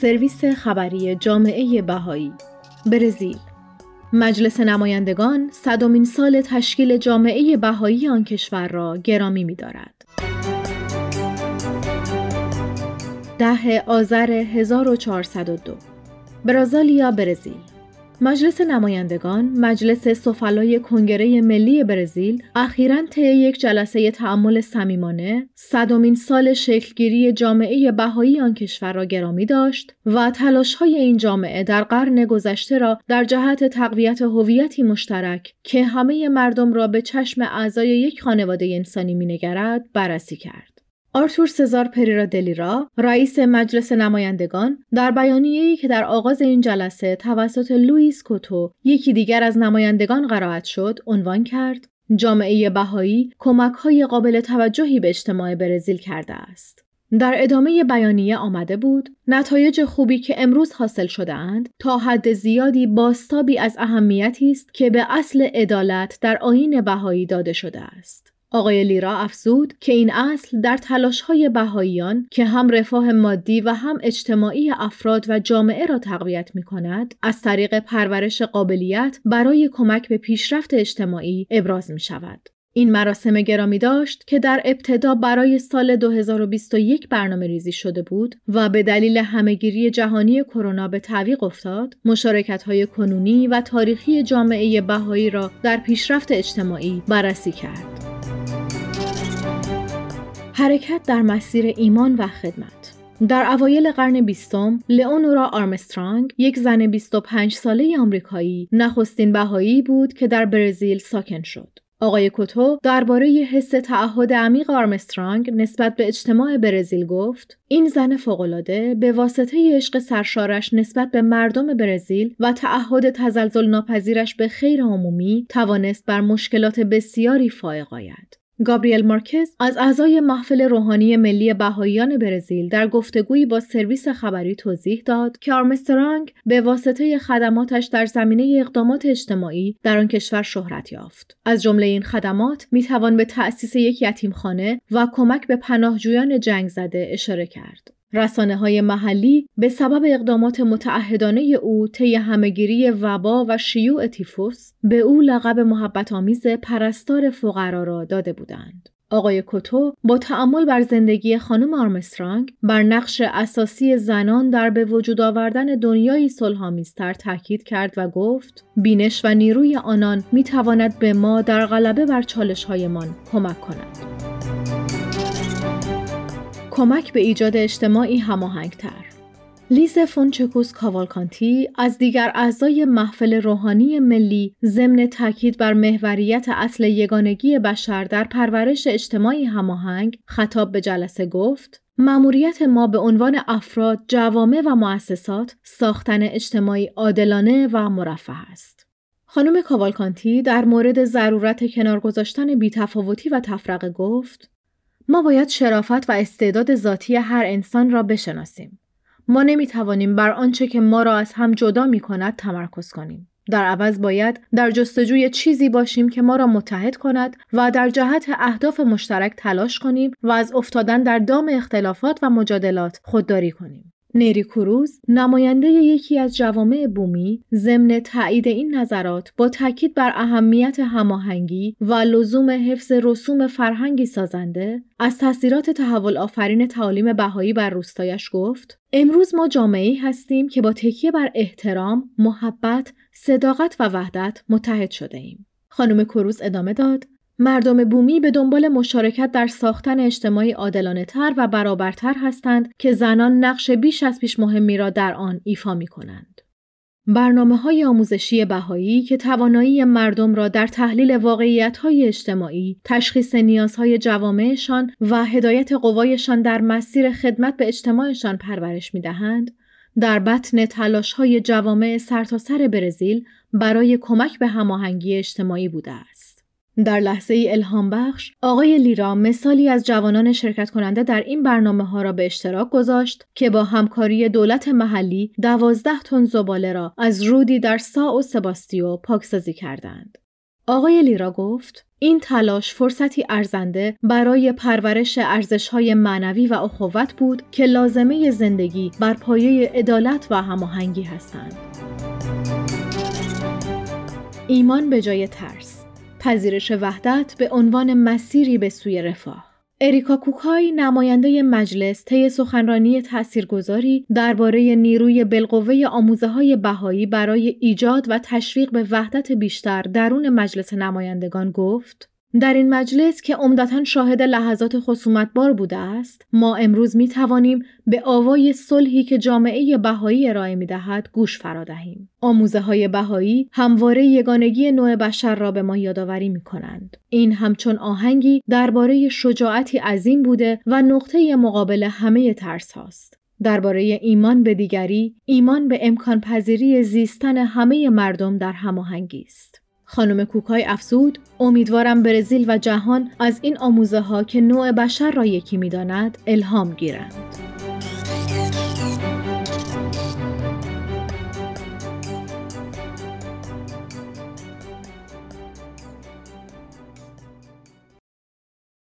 سرویس خبری جامعه بهایی. برزیل. مجلس نمایندگان صدمین سال تشکیل جامعه بهایی آن کشور را گرامی می‌دارد. ده آذر 1402 برازالیا برزیل؟ مجلس نمایندگان مجلس سفلای کنگره ملی برزیل اخیرا طی یک جلسه تعامل صمیمانه صدمین سال شکلگیری جامعه بهایی آن کشور را گرامی داشت و تلاش‌های این جامعه در قرن گذشته را در جهت تقویت هویتی مشترک که همه مردم را به چشم اعضای یک خانواده انسانی مینگرد بررسی کرد. آرتور سزار پریرا دلیرا رئیس مجلس نمایندگان در بیانیه‌ای که در آغاز این جلسه توسط لوئیس کوتو یکی دیگر از نمایندگان قرائت شد عنوان کرد جامعه بهایی کمک‌های قابل توجهی به اجتماع برزیل کرده است. در ادامه بیانیه آمده بود نتایج خوبی که امروز حاصل شده اند تا حد زیادی باستابی از اهمیتی است که به اصل عدالت در آیین بهایی داده شده است. آقای لیرا افزود که این اصل در های بهاییان که هم رفاه مادی و هم اجتماعی افراد و جامعه را تقویت می کند از طریق پرورش قابلیت برای کمک به پیشرفت اجتماعی ابراز می شود. این مراسم گرامی داشت که در ابتدا برای سال 2021 برنامه ریزی شده بود و به دلیل همهگیری جهانی کرونا به تعویق افتاد، مشارکت های کنونی و تاریخی جامعه بهایی را در پیشرفت اجتماعی بررسی کرد. حرکت در مسیر ایمان و خدمت در اوایل قرن بیستم لئونورا آرمسترانگ یک زن 25 ساله آمریکایی نخستین بهایی بود که در برزیل ساکن شد. آقای کوتو درباره حس تعهد عمیق آرمسترانگ نسبت به اجتماع برزیل گفت این زن فوقالعاده به واسطه عشق سرشارش نسبت به مردم برزیل و تعهد تزلزل ناپذیرش به خیر عمومی توانست بر مشکلات بسیاری فائق آید گابریل مارکز از اعضای محفل روحانی ملی بهاییان برزیل در گفتگویی با سرویس خبری توضیح داد که آرمسترانگ به واسطه خدماتش در زمینه اقدامات اجتماعی در آن کشور شهرت یافت. از جمله این خدمات می توان به تأسیس یک یتیمخانه و کمک به پناهجویان جنگ زده اشاره کرد. رسانه های محلی به سبب اقدامات متعهدانه او طی همهگیری وبا و شیوع تیفوس به او لقب محبت آمیز پرستار فقرا را داده بودند. آقای کوتو با تعمل بر زندگی خانم آرمسترانگ بر نقش اساسی زنان در به وجود آوردن دنیایی صلحآمیزتر تاکید کرد و گفت بینش و نیروی آنان می تواند به ما در غلبه بر چالش هایمان کمک کند. کمک به ایجاد اجتماعی هماهنگتر لیز فونچکوس کاوالکانتی از دیگر اعضای محفل روحانی ملی ضمن تاکید بر محوریت اصل یگانگی بشر در پرورش اجتماعی هماهنگ خطاب به جلسه گفت مأموریت ما به عنوان افراد، جوامع و مؤسسات ساختن اجتماعی عادلانه و مرفه است. خانم کاوالکانتی در مورد ضرورت کنار گذاشتن بیتفاوتی و تفرقه گفت ما باید شرافت و استعداد ذاتی هر انسان را بشناسیم. ما نمی توانیم بر آنچه که ما را از هم جدا می کند تمرکز کنیم. در عوض باید در جستجوی چیزی باشیم که ما را متحد کند و در جهت اهداف مشترک تلاش کنیم و از افتادن در دام اختلافات و مجادلات خودداری کنیم. نیری کروز نماینده یکی از جوامع بومی ضمن تایید این نظرات با تاکید بر اهمیت هماهنگی و لزوم حفظ رسوم فرهنگی سازنده از تاثیرات تحول آفرین تعالیم بهایی بر روستایش گفت امروز ما جامعه هستیم که با تکیه بر احترام، محبت، صداقت و وحدت متحد شده ایم. خانم کروز ادامه داد مردم بومی به دنبال مشارکت در ساختن اجتماعی عادلانه تر و برابرتر هستند که زنان نقش بیش از پیش مهمی را در آن ایفا می کنند. برنامه های آموزشی بهایی که توانایی مردم را در تحلیل واقعیت های اجتماعی، تشخیص نیازهای جوامعشان و هدایت قوایشان در مسیر خدمت به اجتماعشان پرورش می دهند، در بطن تلاش های جوامع سرتاسر برزیل برای کمک به هماهنگی اجتماعی بوده است. در لحظه ای الهام بخش آقای لیرا مثالی از جوانان شرکت کننده در این برنامه ها را به اشتراک گذاشت که با همکاری دولت محلی دوازده تن زباله را از رودی در سا و سباستیو پاکسازی کردند. آقای لیرا گفت این تلاش فرصتی ارزنده برای پرورش ارزشهای معنوی و اخوت بود که لازمه زندگی بر پایه عدالت و هماهنگی هستند. ایمان به جای ترس پذیرش وحدت به عنوان مسیری به سوی رفاه. اریکا کوکای نماینده مجلس طی سخنرانی تاثیرگذاری درباره نیروی بالقوه آموزه های بهایی برای ایجاد و تشویق به وحدت بیشتر درون مجلس نمایندگان گفت در این مجلس که عمدتا شاهد لحظات خصومتبار بوده است ما امروز می توانیم به آوای صلحی که جامعه بهایی ارائه می دهد گوش فرا دهیم. آموزه های بهایی همواره یگانگی نوع بشر را به ما یادآوری می کنند. این همچون آهنگی درباره شجاعتی عظیم بوده و نقطه مقابل همه ترس هاست. درباره ایمان به دیگری ایمان به امکان پذیری زیستن همه مردم در هماهنگی است. خانم کوکای افزود امیدوارم برزیل و جهان از این آموزه ها که نوع بشر را یکی می‌داند الهام گیرند.